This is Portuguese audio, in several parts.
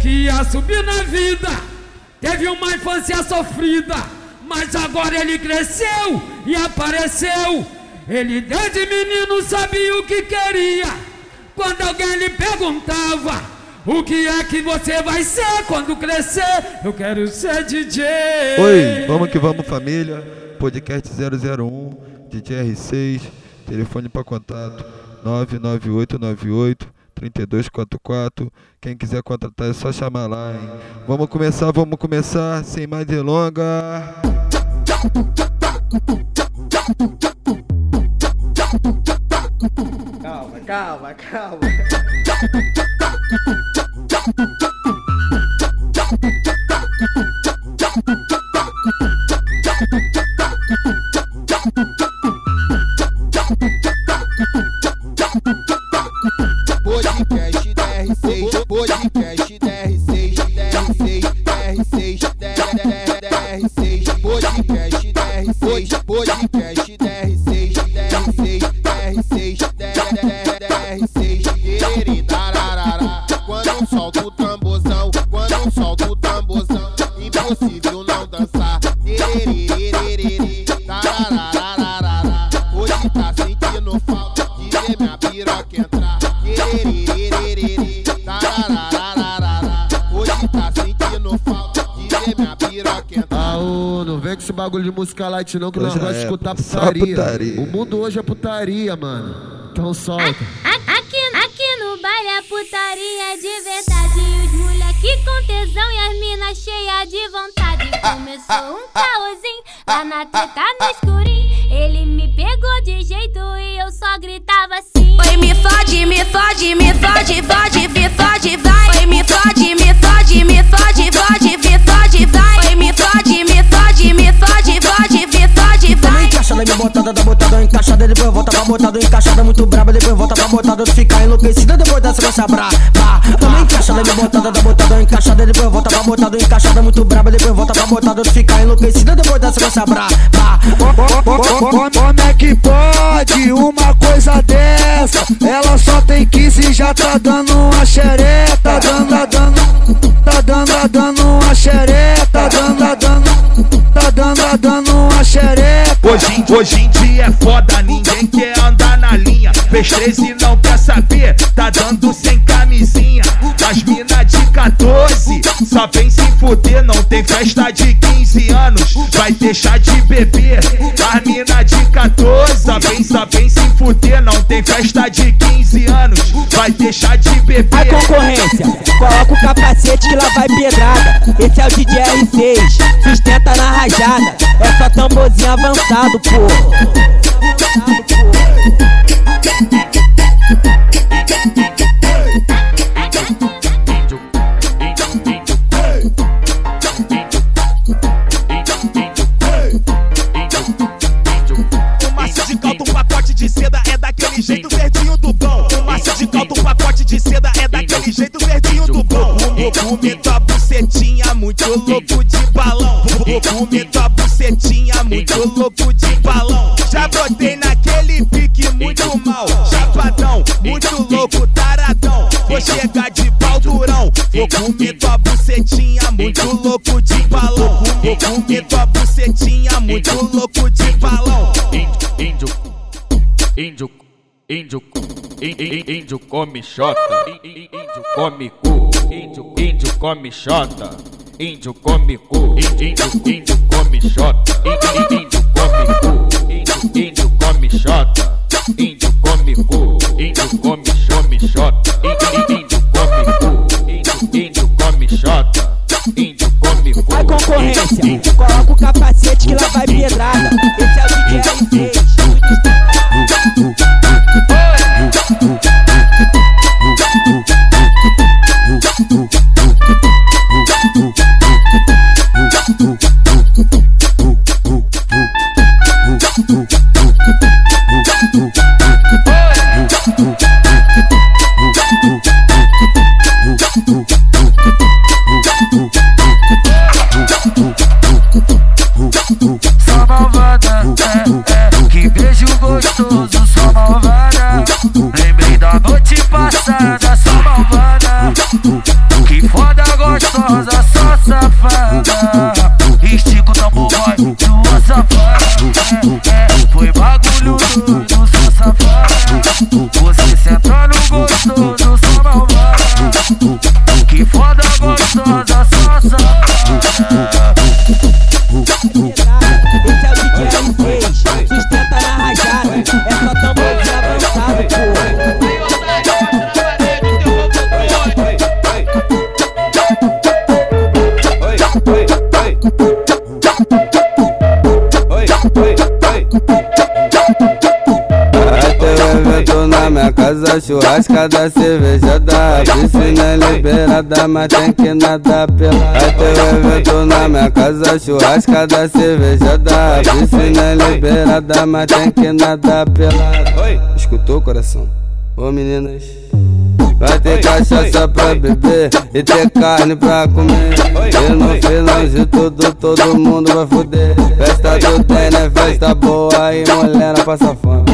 que ia subir na vida. Teve uma infância sofrida, mas agora ele cresceu e apareceu. Ele desde menino sabia o que queria. Quando alguém lhe perguntava o que é que você vai ser quando crescer, eu quero ser DJ. Oi, vamos que vamos família. Podcast 001, DJ R6, telefone para contato 99898 3244. Quem quiser contratar é só chamar lá, hein? Vamos começar, vamos começar, sem mais delonga. Calma, calma, calma. Podcast DR6, DR6, DR6, DR6, podcast DR6, podcast DR6, esse bagulho de música light não, que nós Hoje vamos é, escutar só putaria. putaria. O mundo hoje é putaria, mano. Então solta. A- Aqui, aqui no baile é putaria de verdade. Os moleque com tesão e as minas cheias de vontade. Começou um caôzinho lá na treta no escurinho. Ele me pegou de jeito e eu só gritava assim. Oi, me fode, me fode, me fode, fode, me fode, vai. Oi, me fode, me fode, me fode, fode, me fode, vai. Oi, me fode, Vai. encaixada, me botada, da botada encaixada, depois volta pra botada, encaixada muito braba, depois volta pra botada, tu fica enlouquecida depois da sequência braba. Tamo encaixada, me botada, da botada encaixada, depois volta pra botada, encaixada muito braba, depois volta pra botada, tu fica enlouquecida depois da sequência braba. Como é que pode uma coisa dessa? Ela só tem 15 e já tá dando uma xereta. Dando, dando, tá dando, dando uma xereta. Dando, dando, Hoje, hoje em dia é foda, ninguém quer andar na linha. Fez 13 não quer saber, tá dando sem camisinha. As mina de 14 só vem se fuder, não tem festa de 15 anos, vai deixar de beber. As mina de 14 só vem, só vem se fuder, não tem festa de 15 anos, vai deixar de beber. A concorrência, coloca o capacete que lá vai pedrada. Esse é o DJ R6, sustenta na rajada. É só tamborzinho avançado, pô. Muito louco de balão. Já brotei naquele pique muito mal. Muito louco, taradão. Vou chegar de pau durão. Vou comer tua bucetinha, muito louco de balão. Vou comer. tua bucetinha, muito louco de balão. Índio, índio, índio, índio, índio come xota, índio come cu, índio, índio come xota, índio come cu, índio, índio come xota, índio come cu, índio, come xota, índio come cu, índio come come xota, índio come cu, índio, come xota, índio come cu. A concorrência, coloca o capacete que lá vai pedrada. Esse é o DJ R6. Casa, churrascada, cerveja da piscina liberada, mas tem que nadar pela. Vai ter evento na minha casa, churrascada, cerveja da piscina liberada, mas tem que nadar pela. Escutou, coração? Ô meninas. Vai ter cachaça pra beber e ter carne pra comer. E no final de tudo, todo mundo vai fuder. Festa do Den é festa boa e mulher não passa fome.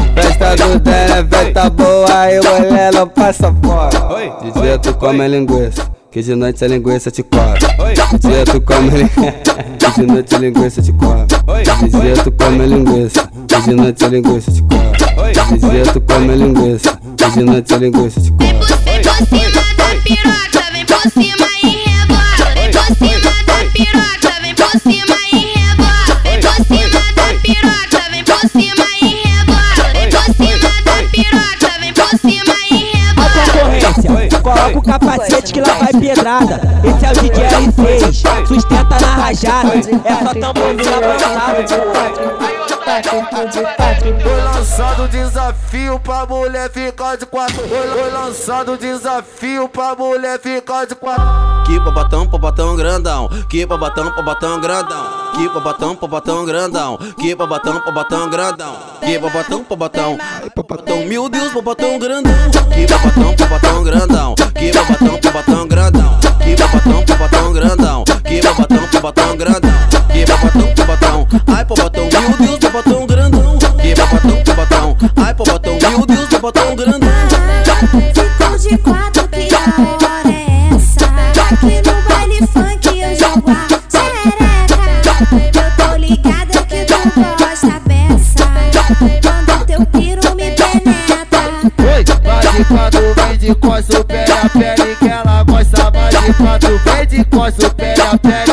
Festa do Den é festa boa e mulher não passa fome. De dia tu come linguiça. Que de noite a linguiça te come. De dia tu come linguiça. Que de noite a linguiça te come. De dia tu come linguiça. Que de noite a linguiça te come. De dia tu come linguiça. Que de noite a linguiça te come. por cima da piroca, vem por cima e concorrência, coloca o capacete que lá vai pedrada. Esse é o DJ R6, sustenta na rajada. É só tamborzinho avançado, pô. Foi lançado o desafio pra mulher ficar de quatro. Foi, lançado o desafio pra mulher ficar de quatro. Que popatão, popatão grandão. Que popatão, popatão grandão. Que popatão, popatão grandão. Que popatão, popatão grandão. Que popatão, popatão. Popatão, meu Deus, popatão grandão. Que popatão, popatão grandão. Que popatão, popatão grandão. Que popatão, popatão grandão. Que popatão, popatão grandão. Que popatão, popatão. Ai, popatão, meu Deus, popatão grandão. Que popatão, popatão. Ai, popatão, meu Deus, popatão grandão. Ficou de quatro, que a hora é essa? Aqui no baile funk eu jogo a xereca. Eu tô ligada que tu gosta beça. Quando teu piro me penetra. Oi, vai de quatro, vem de pé a pele que ela gosta. Vai de quatro, vem de pé a pele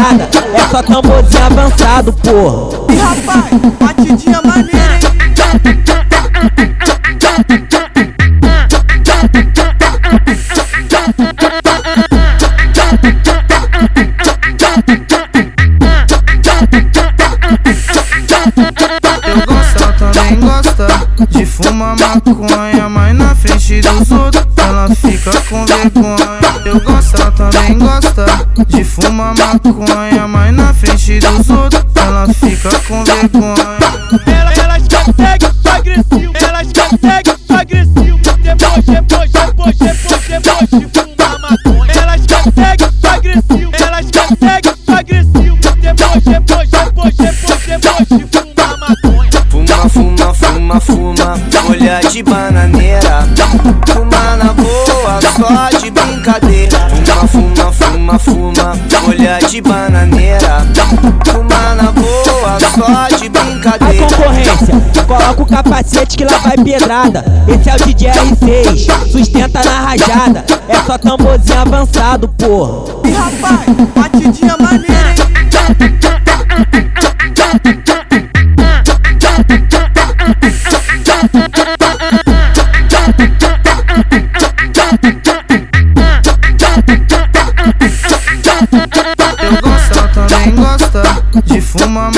na rajada. É só tamborzinho avançado, porra. E rapaz, batidinha maneira? Eu gosto, também gosta de fumar maconha, mas na frente dos outros ela fica com vergonha. Eu gosto, também gosta de fumar maconha, mas na frente dos outros ela fica com vergonha. Ela, elas conseguem agressivo, elas conseguem agressivo. Depois, depois, depois, depois, depois de fumar maconha. Elas conseguem agressivo, elas conseguem agressivo. Depois, depois, depois, depois, depois de fumar maconha. Fuma, fuma, fuma, fuma, folha de bananeira. Fuma na boa, só de brincadeira. Fuma, fuma, fuma, fuma, folha de bananeira. Fuma na boa, só de A brincadeira. concorrência, coloca o capacete que lá vai pedrada. Esse é o DJ R6, sustenta na rajada. É só tamborzinho avançado, porra. E rapaz, batidinha maneira, hein?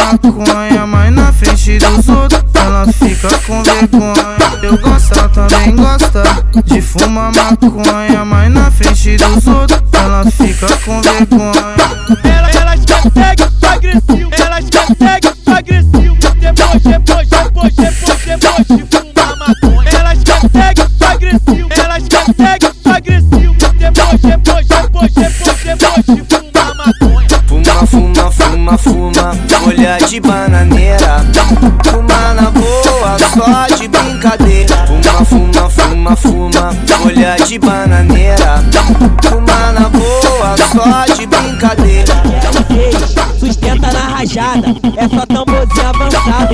Maconha, mas na frente dos outros ela fica com vergonha. Eu gosto, também gosta de fumar maconha, mas na frente dos outros ela fica com vergonha. de bananeira, fuma na boa, só de brincadeira. Fuma, fuma, fuma, fuma, folha de bananeira, fuma na boa, só de brincadeira. Sustenta na rajada, é só tamborzinho avançado.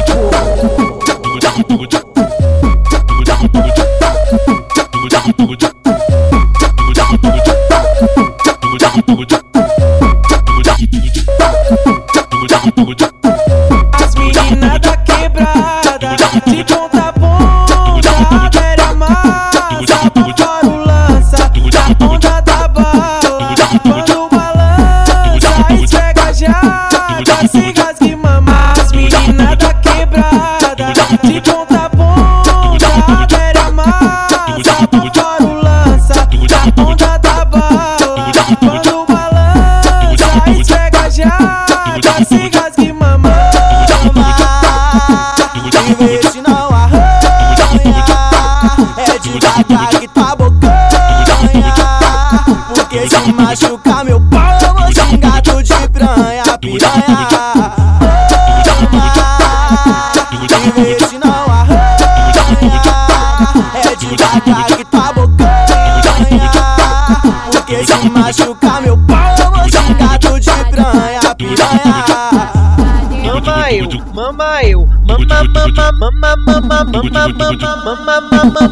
Mama eu, mama mama mama mama mama mama mama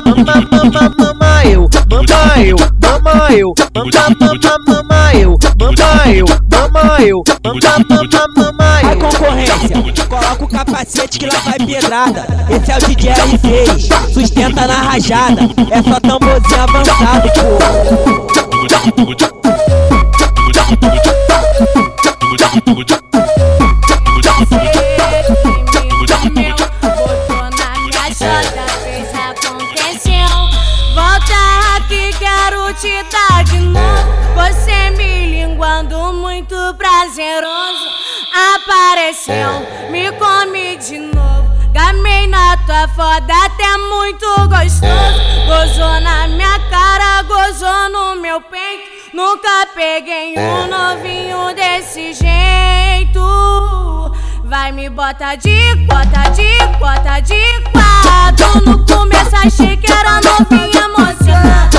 mama mama eu, mama eu, mama eu, mama mama mama eu, mama eu, mama eu, mama mama mama A eu. concorrência, coloca o capacete que lá vai pedrada. Esse é o DJ R6, sustenta na rajada, é só tamborzinho avançado, pô. Quero te dar de novo. Você me linguando muito prazeroso. Apareceu, me come de novo. Gamei na tua foda, até muito gostoso. Gozou na minha cara, gozou no meu peito. Nunca peguei um novinho desse jeito. Vai me bota de bota de bota de quatro No começo achei que era novinha emocionada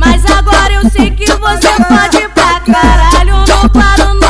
Mas agora eu sei que você pode pra caralho No claro, no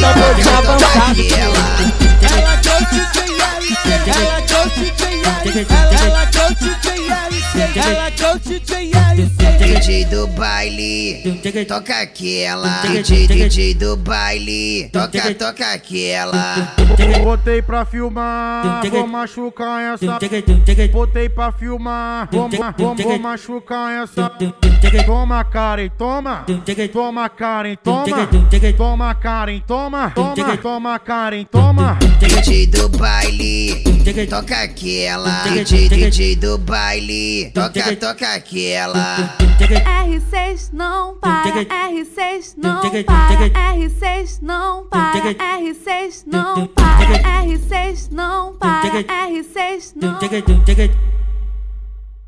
no DJ do baile, toca aquela. DJ, DJ do baile, toca, toca aquela. Botei pra filmar, vou machucar essa. Botei pra filmar, vou, vou, vou machucar essa. Toma Karen, toma. Toma Karen, toma. Toma Karen, toma. Toma, toma Karen, toma. DJ do baile, toca aquela. DJ, DJ do baile, toca, toca aquela. R6 não para, R6 não para, R6 não para, R6 não para, R6 não para, R6 não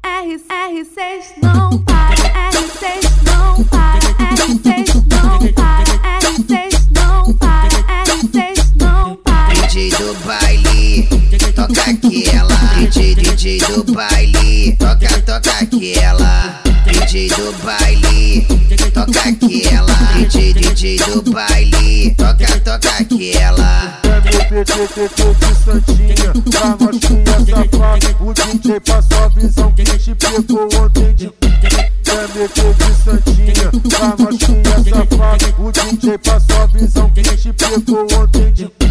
R, R6 não para, R6 não para, R6 não para, R6 não para, R6 não para. DJ do baile, toca aquela. DJ, DJ do baile, toca, toca aquela. DJ do baile, toca aquela. DJ, DJ do baile, toca, toca aquela. Santinha, pra novinha safada. O DJ passou a visão que te pegou ontem de. PMT de Santinha, pra safada. O DJ passou a visão que te pegou ontem de.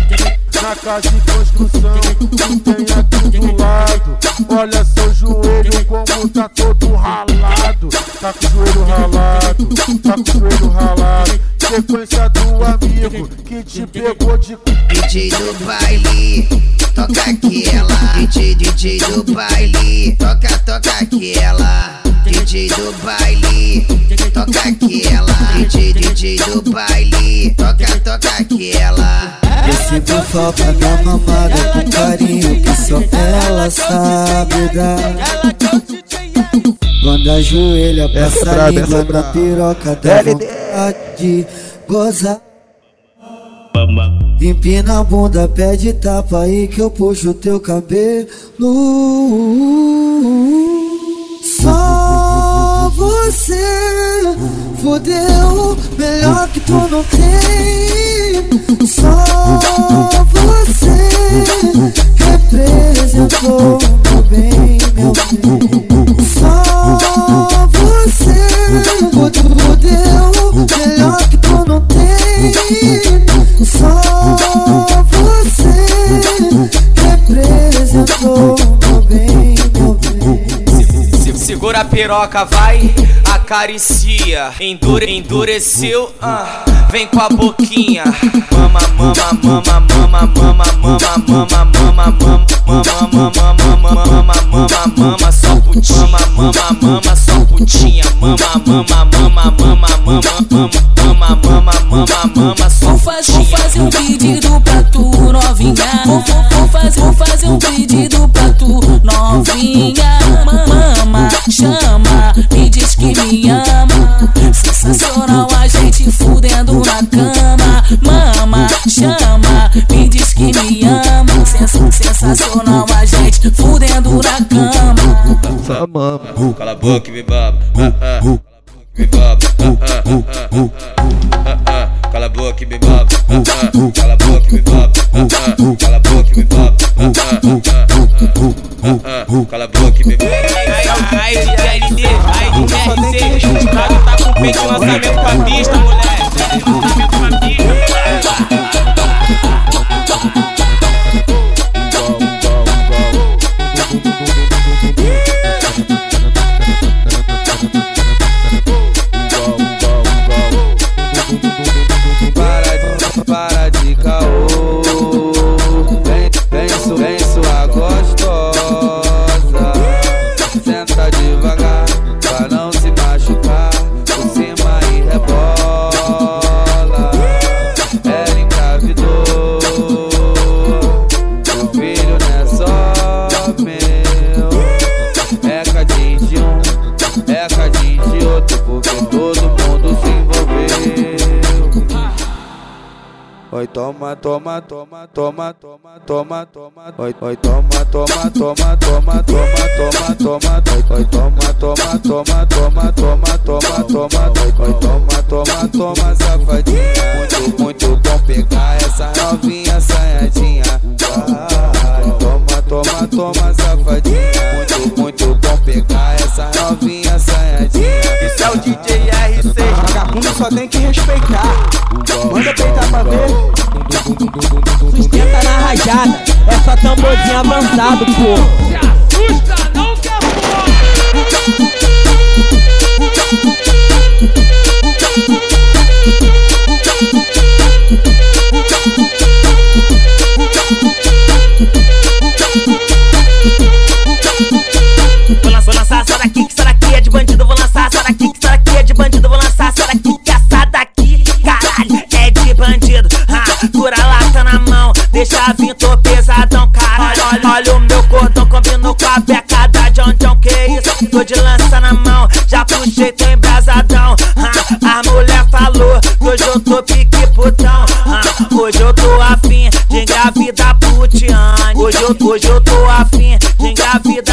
Na casa de construção, tu tem aqui do lado. Olha seu joelho como tá todo ralado. Tá com o joelho ralado, tá com o joelho ralado. Sequência do amigo que te pegou de DJ do baile, toca aquela. DJ, DJ do baile, toca, toca aquela. DJ do baile, toca aquela. DJ, DJ do baile, toca, toca aquela. Eu sinto falta da mamada com carinho que só ela sabe dar. Quando ajoelha, passa a braba, língua na piroca, dá vontade de gozar. Empina a bunda, pede tapa aí que eu puxo teu cabelo. Só você fodeu, melhor que tu não tem. Só você representou meu bem, meu bem. Só você fodeu, melhor que tu não tem. Só você representou A piroca, vai, acaricia. Endure, endureceu, ah, vem com a boquinha. Mama, mama, mama, mama, mama, mama, mama, mama, mama, mama, mama, mama, só putinha. Mama, mama, mama, só putinha. Mama, mama, mama, mama, mama, mama, mama, mama, mama, mama, só fazer, vou fazer um pedido pra tu, novinha. Vou, vou, fazer, vou fazer um pedido pra tu, novinha. Mama, chama, me diz que me ama. Sensacional a gente fudendo na cama. Mama, chama, me diz que me ama. Sens- Sensacional a gente fudendo na cama. Só mama. Cala a boca e me baba. ah, ah. Me baba. ah, ah, ah, ah, ah, ah. Cala a boca e me baba. ah, ah. Cala a boca e me baba. ah, ah. Cala a boca e me baba. ah, ah, ah, ah, ah. Cala a boca e me baba. Aí, DLD, aí, DRC, o cara tá com o peito lançamento com a pista, moleque. Toma, toma, toma, toma, toma, toma, toma. Oi, oi, toma, toma, toma, toma, toma, toma, toma. Oi, toma, toma, toma, toma, toma, toma, toma. Oi, toma, toma, toma, safadinha. Muito, muito bom pegar essa novinha assanhadinha. Vai, toma, toma, toma, safadinha. Muito, muito bom pegar essa novinha assanhadinha. Esse é o DJ R6, vagabundo só tem que respeitar. Manda peitar pra ver. Sustenta na rajada, é só tamborzinho avançado, pô. Assusta não lançar essa daqui, essa daqui é de bandido. Vou lançar essa daqui, essa daqui, caralho, é de bandido. Ah, dura lata na mão, deixa vir, tô pesadão, caralho. Olha, olha o meu cordão, combinou com a beca da John John, que isso? Tô de lança na mão, já puxei, tô embrasadão. Ah, a mulher falou que hoje eu tô pique putão. Ah, hoje eu tô afim de engravidar putiane. Hoje eu, hoje eu tô afim de engravidar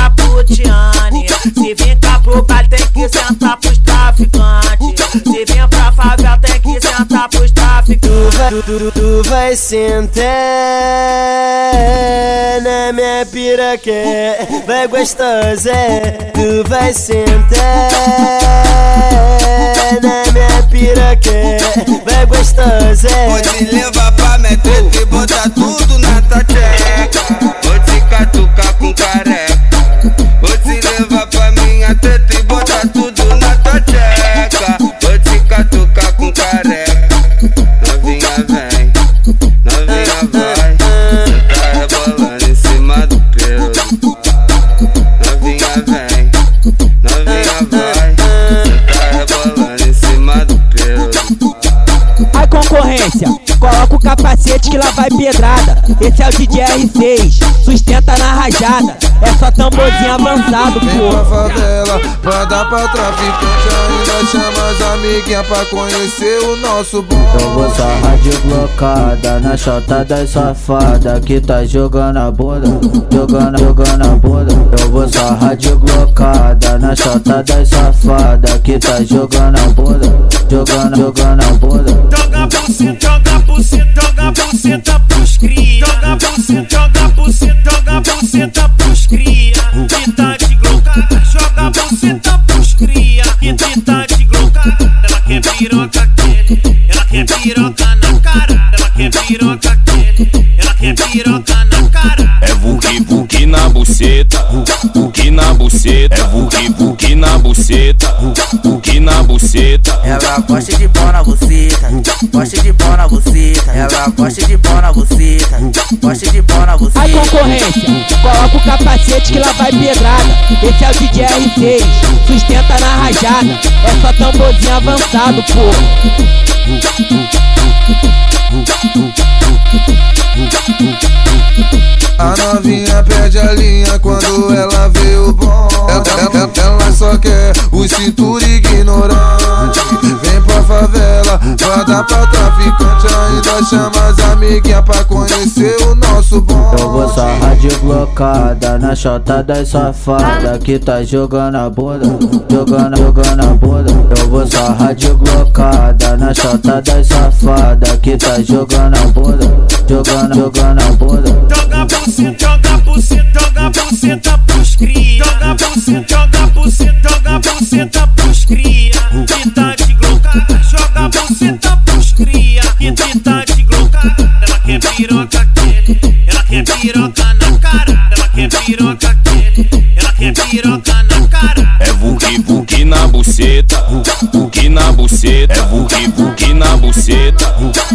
Tu tu, tu vai sentar na minha piroca, vai gostosa, tu vai sentar na minha piroca, vai gostosa. Vou te levar pra treta e botar tudo na o capacete que lá vai pedrada. Esse é o DJ R6, sustenta na rajada. É só tamborzinho avançado, Vem pra pô. favela, pra dar pra traficante Ainda chama as amiguinhas pra conhecer o nosso bom Eu vou sarrar de blocada na chota das safada que tá jogando a bunda, jogando, jogando a bunda. Eu vou sarrar de blocada na chota das safada que tá jogando a bunda, jogando, jogando a bunda. Joga buceta, joga buceta, joga buceta pros cria. Joga buceta, joga buceta, joga buceta pros cria. Que tá de glocada, joga buceta pros cria. Que tá de glocada, ela quer piroca quente, ela quer piroca na cara, ela quer piroca quente, ela quer piroca na buceta, vuki na buceta, é vuki na buceta, vuki na buceta. Ela gosta de pau na buceta, gosta de pau na buceta. Ela gosta de pau na buceta, gosta de pau na buceta. Ai concorrência, coloca o capacete que lá vai pedrada. Esse é o DJ R6, sustenta na rajada. É só tamborzinho avançado, pô. A novinha perde a linha quando ela vê o bom. Ela, ela- ela só quer o cintura ignorante. Vem pra favela, dar pra traficante Ainda chama as amiguinhas pra conhecer o nosso bom Eu vou sarrar de blocada na chota das safada que tá jogando a bunda, jogando, jogando a bunda. Eu vou sarrar de blocada na chota das safada que tá jogando a bunda, jogando, jogando a bunda. Joga buceta, joga buceta, joga buceta pros cria. Joga buceta, joga buceta, joga buceta pros cria. Que tá de glocada, joga buceta pros cria. Que que tá de glocada, ela quer piroca quente, ela quer piroca na cara, ela quer piroca quente, ela quer piroca na cara. É vuki vuki na buceta, vuki na buceta, é vuki vuki na buceta,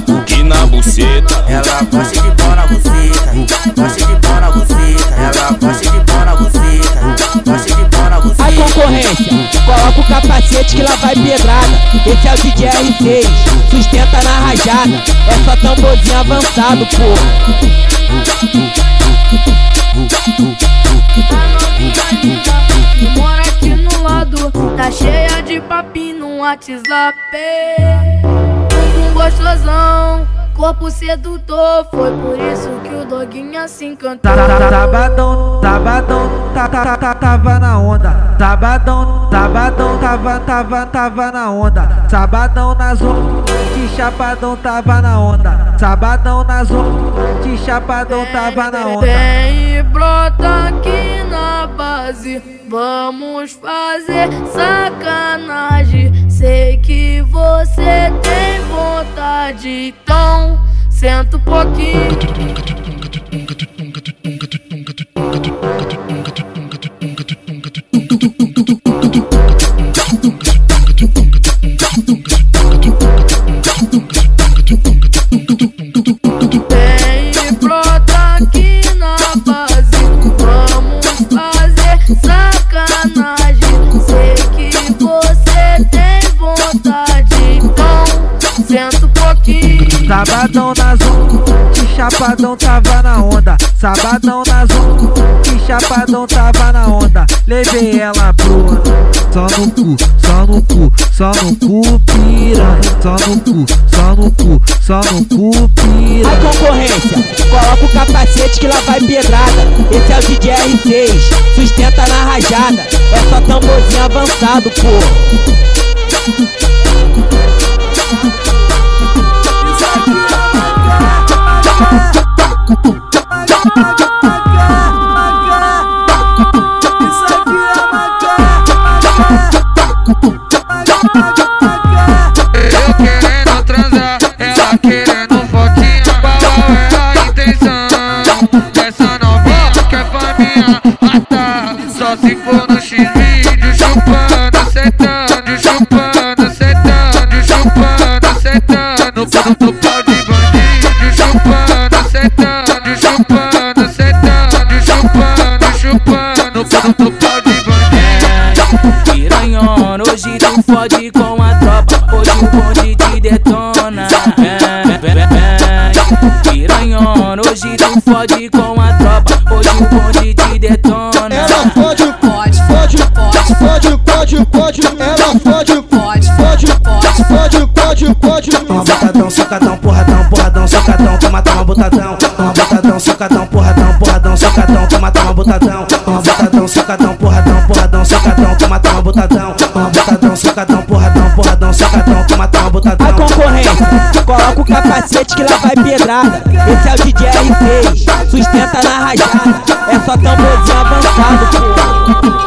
vuki na buceta. Ela gosta de pau na buceta, gosta de pau na buceta. Ela gosta de pau na buceta, gosta de pau na buceta. Ai concorrência, coloca o capacete que lá vai pedrada. Esse é o DJ R6, sustenta na rajada. É só tamborzinho avançado, pô. mora aqui no lado Tá cheia de papinho no WhatsApp Um gostosão, corpo sedutor Foi por isso que o doguinho se encantou Sabadão, sabadão, tá, tá, tá, tava na onda. Sabadão, sabadão, tava, tava, tava na onda. Sabadão na zona, de chapadão tava na onda. Sabadão na zona, de chapadão tava na onda. Vem e brota aqui na base Vamos fazer sacanagem Sei que você tem vontade Então senta um pouquinho senta um pouquinho Sabadão na zona, de chapadão tava na onda. Sabadão na zona, de chapadão tava na onda. Levei ela pro só no cu, só no cu, só no cu piranha. Só no cu, só no cu, só no cu piranha. Ai concorrência, coloca o capacete que lá vai pedrada. Esse é o DJ R6, sustenta na rajada. É só tamborzinho avançado, pô. Fode socadão, porradão, porradão, socadão, toma, toma botadão. Toma botadão, socadão, porradão, porradão, socadão, toma, toma botadão. Toma botadão, socadão, porradão, porradão, socadão, toma, toma botadão. Toma botadão, socadão, porradão, porradão, socadão, toma, toma botadão. A concorrência, coloca o capacete que lá vai pedrada. Esse é o DJ R6, sustenta na rajada. É só tamborzinho avançado.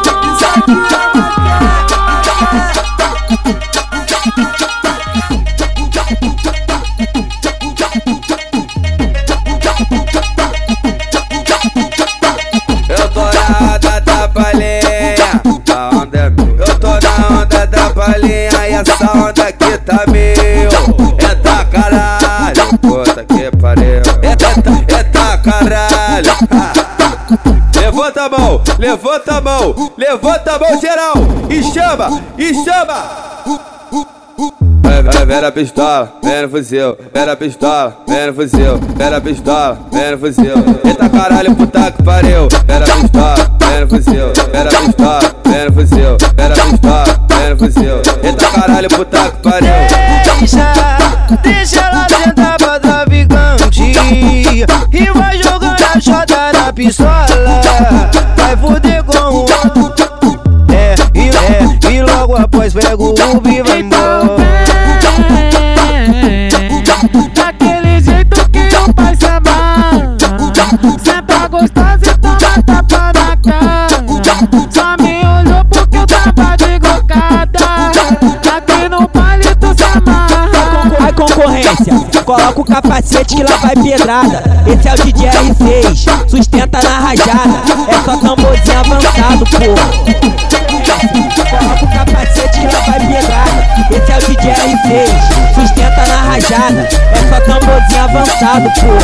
Mão, levanta a mão, levanta a mão geral e chama, e chama. Vem na pistola, vem no fuzil, vem na pistola, vem no fuzil, vem na pistola, vem no fuzil. Eita caralho, puta que pariu, vem na pistola, vem no fuzil, vem pistola, vem no fuzil, vem pistola, vem no fuzil. Eita caralho, puta que pariu. Deixa, deixa ela sentar pra traficante E vai jogando a chota na pistola Vai fuder com o É, e, é, e logo após pega o Uber e vai embora. Daquele jeito que o pai se amarra. Senta gostosa e toma tapa na cara. Só me olhou porque eu tava de gocada. Aqui no tu se amarra. A concorrência, coloca o capacete que lá vai pedrada. Esse é o DJ R6, sustenta na rajada. É só tamborzinho avançado, pô. Coloca o capacete que lá vai pedrada. Esse é o DJ R6, sustenta na rajada. É só tamborzinho avançado, pô.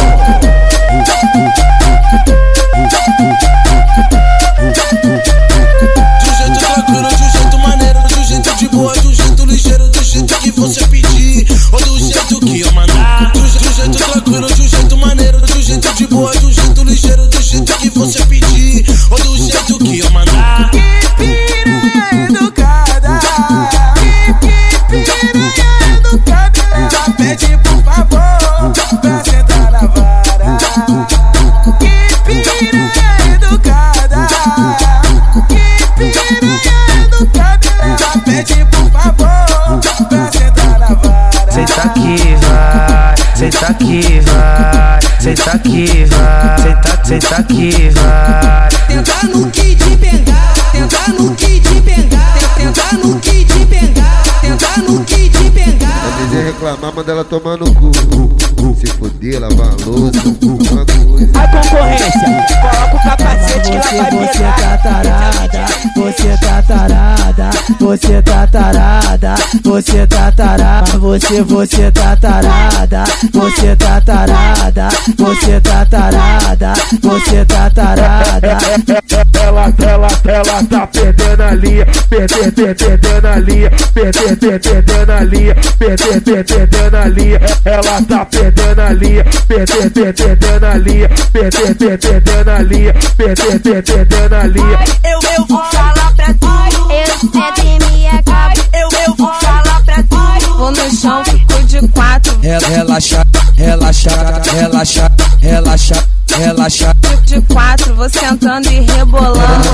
Senta aqui, vai, senta, senta aqui, vai. Tentar no que de pegar Tentar no que de pegar Tentar no que de pegar Tentar no que de pegar A DJ reclamar, manda ela tomar no cu. Se fuder, lavar a louça, uma coisa. A concorrência, coloca o capacete que lá vai Você pedrada. tá tarada, você tá tarada, você tá tarada, você tá tarada, você, você tá tarada, você tá tarada, você tá tarada, você tá tarada. Ela, ela, ela tá perdendo a linha, perder, per- perdendo a linha, perder, per- perdendo a linha, perder, per- perdendo a linha. Ela tá perdendo a linha, perder, per- perdendo a linha, perder, per- perdendo a linha, perder, per- perdendo a linha. Eu, eu vou falar pra tu Eu sento e me acabo. Eu, eu vou falar pra tu Vou no chão, fico de quatro. Relaxa, relaxa, relaxa, relaxa, relaxa. De quatro, vou sentando e rebolando.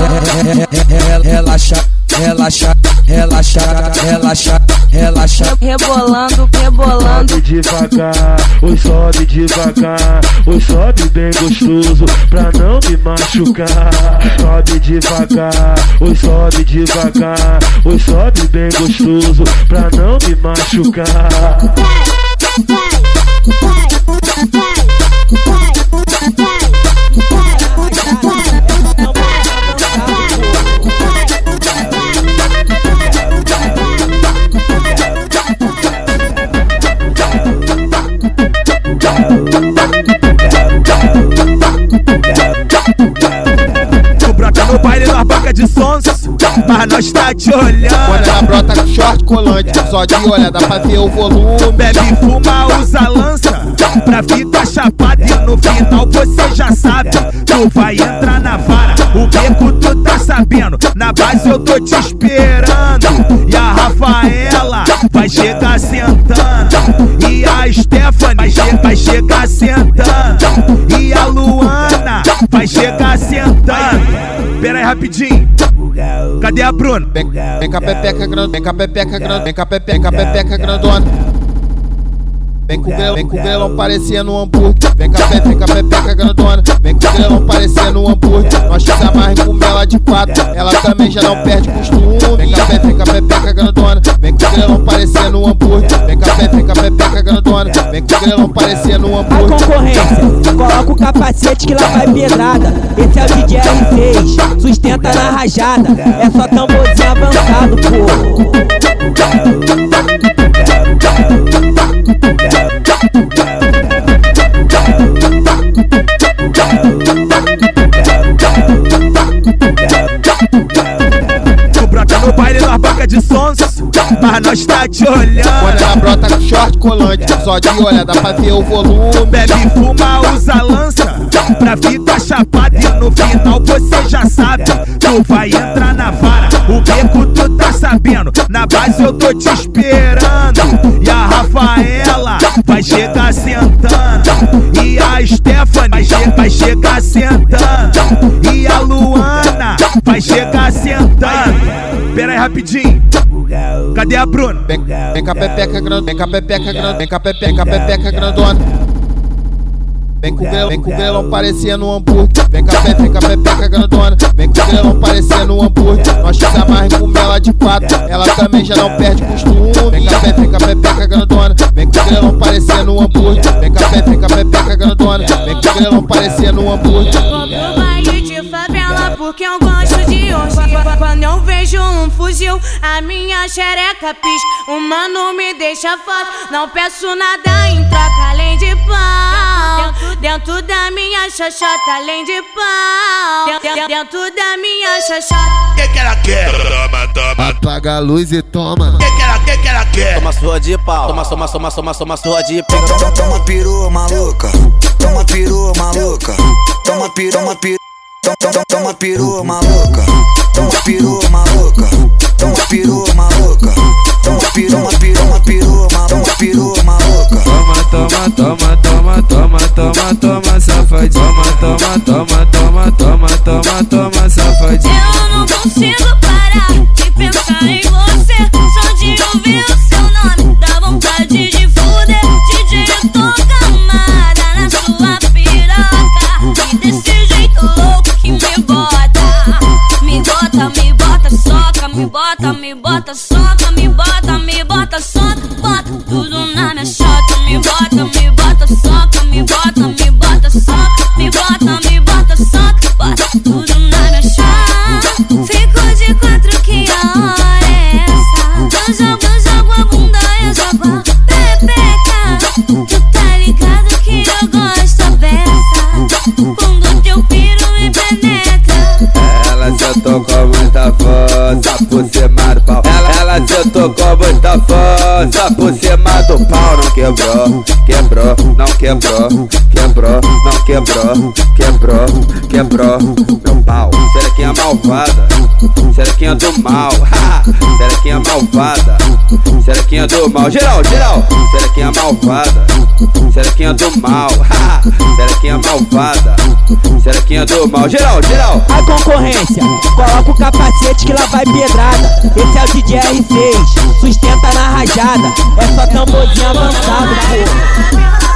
Relaxa, relaxa, relaxa, relaxa, relaxa. Rebolando, rebolando. Sobe devagar, oi sobe devagar, oi sobe bem gostoso pra não me machucar. Sobe devagar, oi sobe devagar, oi sobe bem gostoso pra não me machucar. Cobra no baile nós banca de sons, mas nós tá te olhando. Quando ela brota com short colante, só de olhar dá pra ver o volume. Bebe, fuma, usa lança, pra ficar chapado e no final você já sabe, tu vai entrar na vara. O beco tu tá sabendo, na base eu tô te esperando. E a Rafaela vai chegar sentando, e a Stephanie vai, che vai chegar sentando, e a Luana vai chegar sentando. Pera aí rapidinho. Cadê a Bruna? Vem, a pepeca grande, vem a pepeca grande, vem pepeca grandona. Vem com o grelão, vem com grelão parecendo um hambúrguer. Vem com a pepeca, vem com a pepeca grandona. Vem com o grelão parecendo um hambúrguer. Nós amarra em comer ela de quatro. Ela também já não perde costume. Vem com a pepeca, vem com a pepeca grandona. Vem com o grelão parecendo um hambúrguer. Vem com a pepeca, vem com a pepeca grandona. Vem com o grelão parecendo um A hambúrguer. concorrência, coloca o capacete que lá vai pedrada. Esse é o DJ R6, sustenta na rajada. É só tamborzinho avançado, pô. No baile nós banca de sons, mas nós tá te olhando. Quando ela brota com short colante, só de olhar dá pra ver o volume. Bebe, fuma, usa lança, pra ficar chapado e no final você já sabe, tu vai entrar na vara. O beco tu tá sabendo, na base eu tô te esperando. E a Rafaela vai chegar sentando, e a Stephanie vai chegar sentando, e a Luana vai chegar sentando. Pera aí rapidinho. Cadê a Bruna? Vem, com a pepeca grande, vem com a pepeca grande, vem com a pepeca, com pepeca grandona. Vem com o grelão, vem com o grelão parecendo um hambúrguer. Vem com a pepeca, vem com a pepeca grandona. Vem com o grelão parecendo um hambúrguer. Nós te amarra em comer ela de quatro. Ela também já não perde costume. Vem com a pepeca, vem com a pepeca grandona. Vem com o grelão parecendo um hambúrguer. Vem com a pepeca, vem com a pepeca grandona. Vem com o grelão parecendo um hambúrguer. Vou pro baile de favela porque eu gosto de hoje. Quando eu vejo um fuzil, a minha xereca pisca. O mano me deixa forte, não peço nada em troca além de pau. Dentro da minha xoxota, além de pau. Dentro da minha xoxota. Que que ela quer? Toma, toma. Apaga a luz e toma. Que que ela, que que ela quer? Toma surra de pau, toma, toma, toma, toma, toma surra de pau. Toma, toma perua maluca, toma perua maluca, toma piru, toma piru, toma, maluca, toma maluca, toma maluca, toma piru, toma piru, toma toma maluca. Toma, toma, toma, toma, toma, toma, toma, safadinho. Toma, toma, toma, toma, toma, toma, toma, safadinho. Eu não consigo parar com muita força por cima do pau. Não quebrou, quebrou, não quebrou, quebrou, não quebrou, quebrou, quebrou meu pau. Serequinha malvada, serequinha do mal, ha! serequinha malvada, serequinha do mal. Geral, geral, serequinha malvada, serequinha do mal, ha! serequinha malvada, serequinha do mal. Geral, geral. A concorrência, coloca o capacete que lá vai pedrada. Esse é o DJ R6, sustenta na rajada. É só tamborzinho avançado,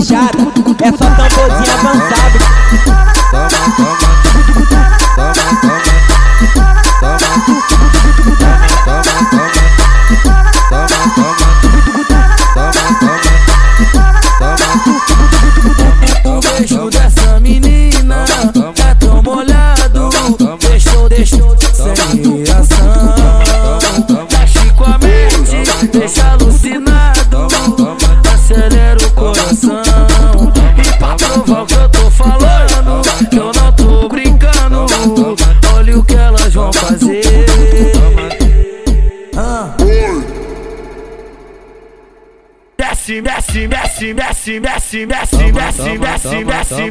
é só tamborzinho avançado. Toma, toma, toma, toma, toma, toma, toma. Deixou, deixou, sangue Merci,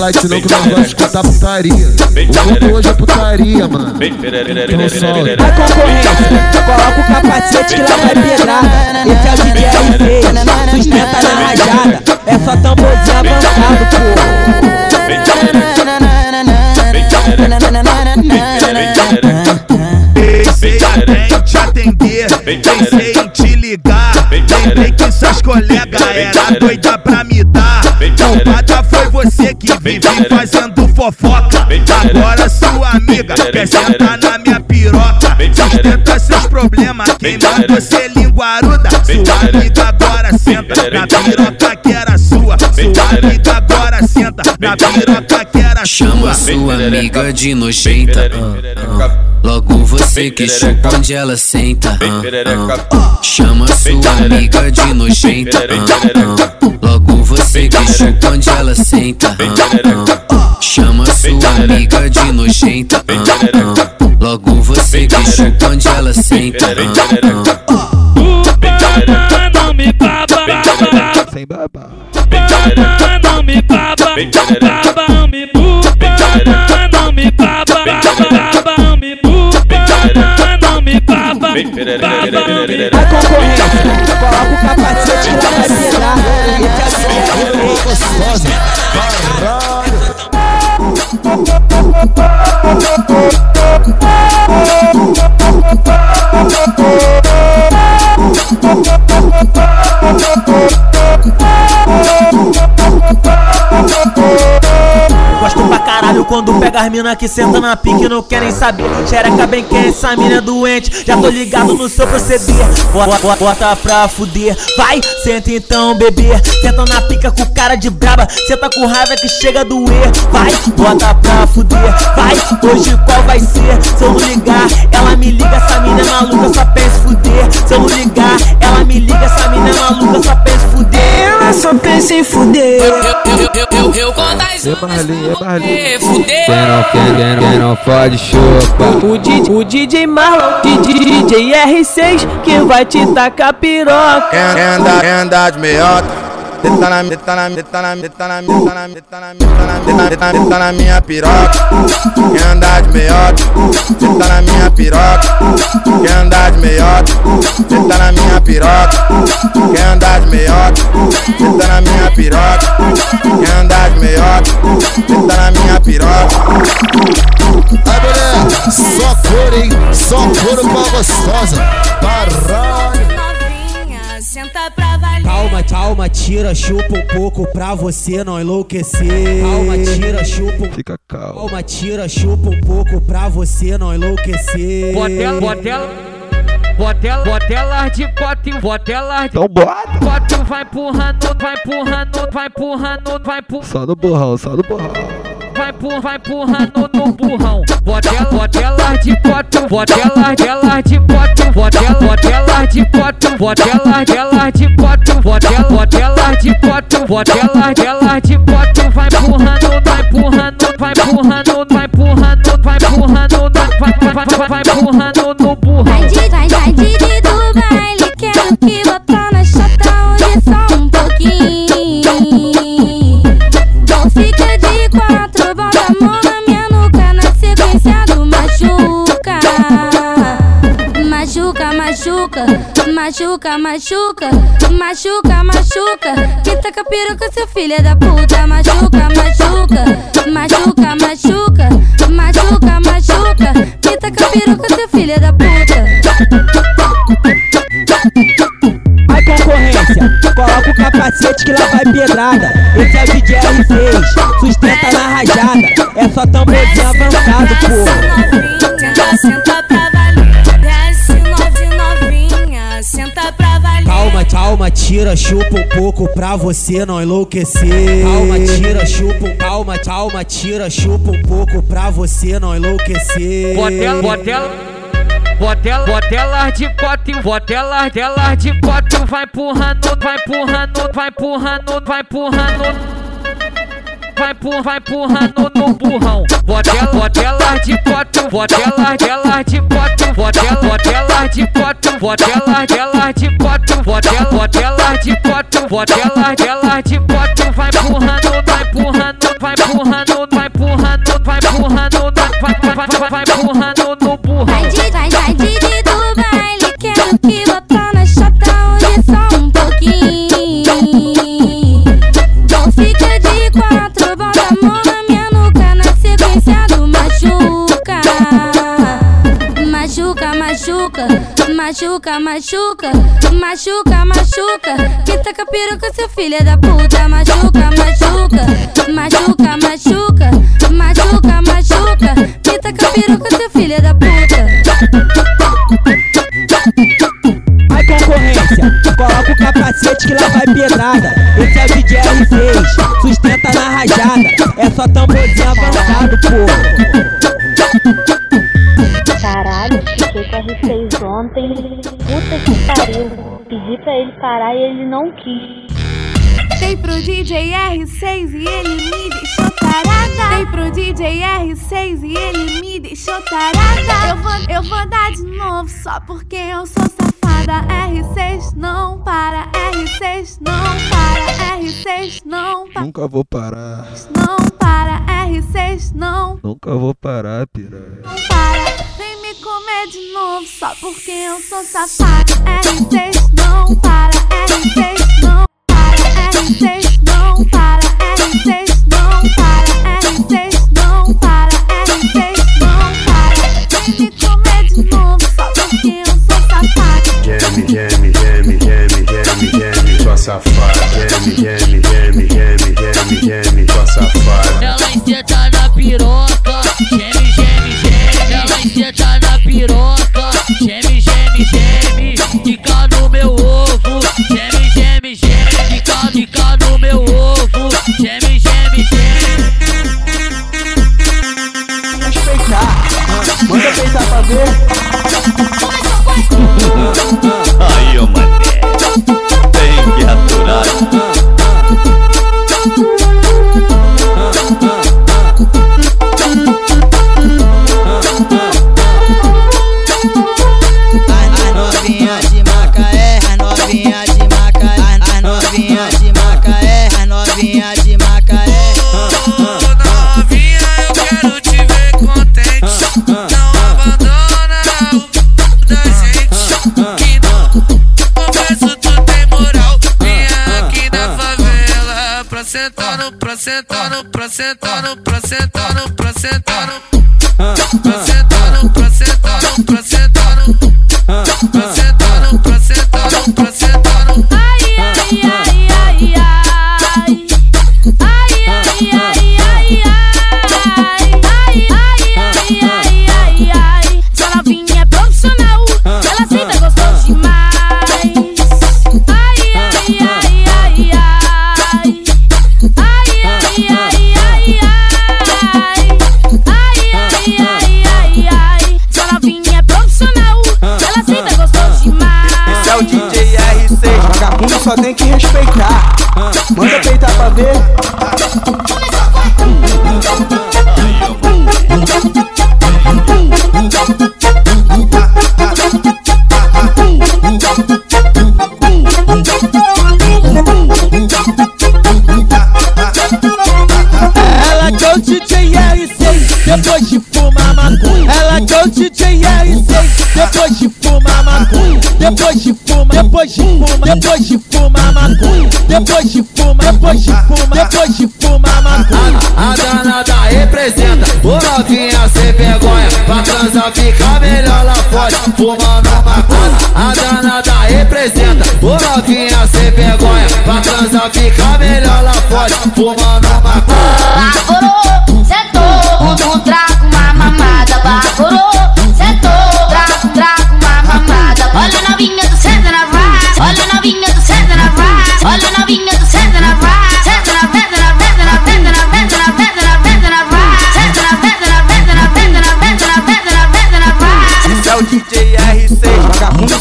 light não que nós vamos escutar putaria. O grupo hoje é putaria, mano. Então solta. A concorrência, coloca o capacete que lá vai pedrada. Esse é o DJ R6, sustenta na rajada. É só tamborzinho avançado, pô. Pensei até em te atender, pensei em te ligar. Lembrei que suas colegas era doida pra. Culpada foi você que vive fazendo fofoca. Agora sua amiga quer sentar na minha piroca. Sustenta seus problemas, quem mandou ser linguaruda? Sua amiga agora senta na piroca que era sua. Sua amiga agora senta na piroca que era Chama sua. sua amiga de nojenta. ah, ah. Logo você que chupa onde ela senta. ah. Chama sua amiga de nojenta. Logo chupa onde ela senta. ah, ah. Chama sua amiga de nojenta. ah, ah. Logo você chupa onde ela senta. ah, ah. não me baba, Sem baba. não me baba, baba não me buba, não me baba, baba não me buba, não me baba, baba Ô, gostosa, caralho. Quando pega as mina que senta na pique não querem saber. Xereca bem quem essa mina é doente. Já tô ligado no seu proceder. Bota, bota, bota pra fuder. Vai, senta então, bebê. Senta na pica com cara de braba. Senta com raiva que chega a doer. Vai, bota pra fuder. Vai, hoje qual vai ser? Se eu não ligar, ela me liga. Essa mina é maluca, só pensa fuder. Se eu não ligar, ela me liga. Essa mina é maluca, só pensa só pensa em fuder. Eu, eu, eu, eu, eu conto as É Marlin, é Marlin. Fudeu. Quem não, quem, quem, quem não pode chupa. O DJ, o DJ Marlon, DJ, DJ R6, que vai te tacar piroca. Quem anda, quem anda de meiota Tá na, tá na, tá na, tá na, tá na, tá na, tá na, tá na, na minha piroca Quem anda de meiota Tá na minha piroca Quem anda de meiota Tá na minha piroca Quem anda de meiota Tá na minha piroca Quem anda de meiota Tá na minha piroca Ai, mulher, só cor, hein? Só couro pra gostosa. Caralho. Novinha, senta pra. Calma, calma, tira, chupa um pouco pra você não enlouquecer. Calma, tira, chupa um Fica calmo. Calma, tira, chupa um pouco pra você não enlouquecer. Botela, botela. Botela, botela de quatro, botela de Então bota. quatro, vai empurrando, vai empurrando, vai empurrando, vai empurrando. Só no borrão, só no borrão. Vai por, vai empurrando no burrão. Botela, botela de quatro, botela, dela de quatro, botela, botela de quatro, botela, dela de quatro, botela, botela de quatro, botela, dela de quatro, vai empurrando, vai empurrando, vai empurrando, vai empurrando, vai empurrando, vai, vai, vai empurrando no burrão. Vai de, vai, vai de, machuca, machuca, machuca, machuca. Que taca peruca, seu filho da puta. Machuca, machuca, machuca, machuca, machuca, machuca. Que taca peruca, seu filho da puta. Vai concorrência, coloca o capacete que lá vai pedrada. Esse é o DJ R6, sustenta na rajada. É só tamborzinho avançado, porra. Senta Calma, tira, chupa um pouco pra você não enlouquecer. Calma, tira, chupa, calma, calma, tira, chupa um pouco pra você não enlouquecer. Botela, botela. Botela, botela de quatro, botela dela de quatro, vai empurrando, vai empurrando, vai empurrando, vai empurrando. Vai por, vai empurrando no burrão. Botela, botela de quatro, botela dela de quatro, botela, botela de quatro, botela dela de quatro, botela, botela de quatro, botela dela de quatro, vai empurrando, vai empurrando, vai empurrando, vai empurrando, vai empurrando, vai, vai, vai, vai, vai empurrando machuca, machuca, machuca, machuca. Que taca peruca, seu filho da puta. Machuca, machuca, machuca, machuca, machuca, machuca. Que taca peruca, seu filho da puta. Vai concorrência, coloca o capacete que lá vai pedrada. Esse é o DJ R6, sustenta na rajada. É só tamborzinho avançado, porra. A R6 ontem. Puta que pariu. Pedi pra ele parar e ele não quis. Dei pro DJ R6 e ele me deixou tarada. Dei pro DJ R6 e ele me deixou tarada. Eu vou, eu vou dar de novo só porque eu sou safada. R6 não para, R6 não para, R6 não para, Nunca vou parar. não para, R6 não Nunca vou parar, piranha. para. Comer de novo só porque eu sou safada. R6 não para, R6 não para, R6 não para, R6 não para, R6 não para, R6 não para. Vem me comer de novo só porque eu sou safada. Geme, geme, geme, geme, geme, geme, sua safada. Geme, geme, geme, geme, geme, geme, sua safada. Ela enceta na piroca, pra sentar pra sentar pra sentar só tem que respeitar. Manda peitar pra ver. Ela que é o DJ R6 depois de fumar maconha. Ela que é o DJ R6 depois de fumar maconha. Depois de depois de fumar, depois de fumar maconha. Depois de fumar, depois de fumar, depois de fumar maconha. A danada representa o novinha sem vergonha Pra transar fica melhor lá fora Fumando maconha A danada representa o novinha sem vergonha Pra transar fica melhor lá fora Fumando maconha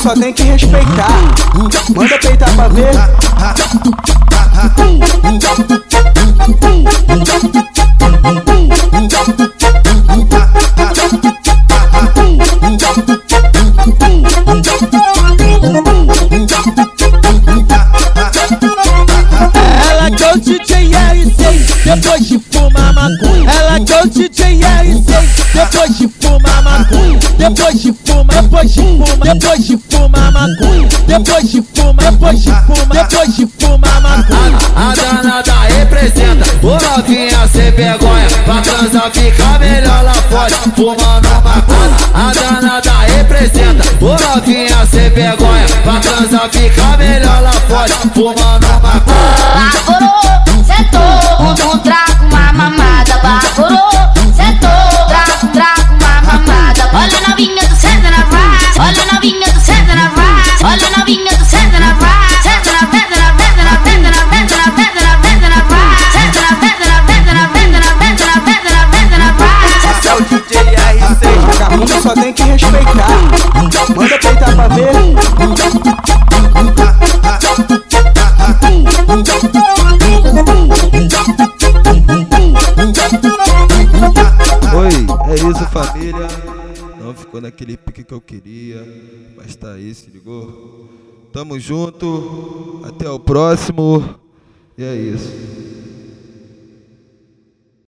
só tem que respeitar. Manda peitar pra ver. Ela que é o DJ R6 depois de fumar maconha. Ela que é o DJ R6 depois de fumar maconha. Depois de fumar, depois de fumar, depois de fumar maconha. Depois de fumar, depois de fumar, depois de fumar maconha. A danada representa o novinha sem vergonha Pra transar fica melhor lá fora Fumando maconha A danada representa o novinha sem vergonha Pra transar fica melhor lá fora Fumando maconha Baforou, sentou, respeitar. Manda peitar pra ver. Oi, é isso família. Não ficou naquele pique que eu queria, mas tá aí, se ligou? Tamo junto, até o próximo. E é isso.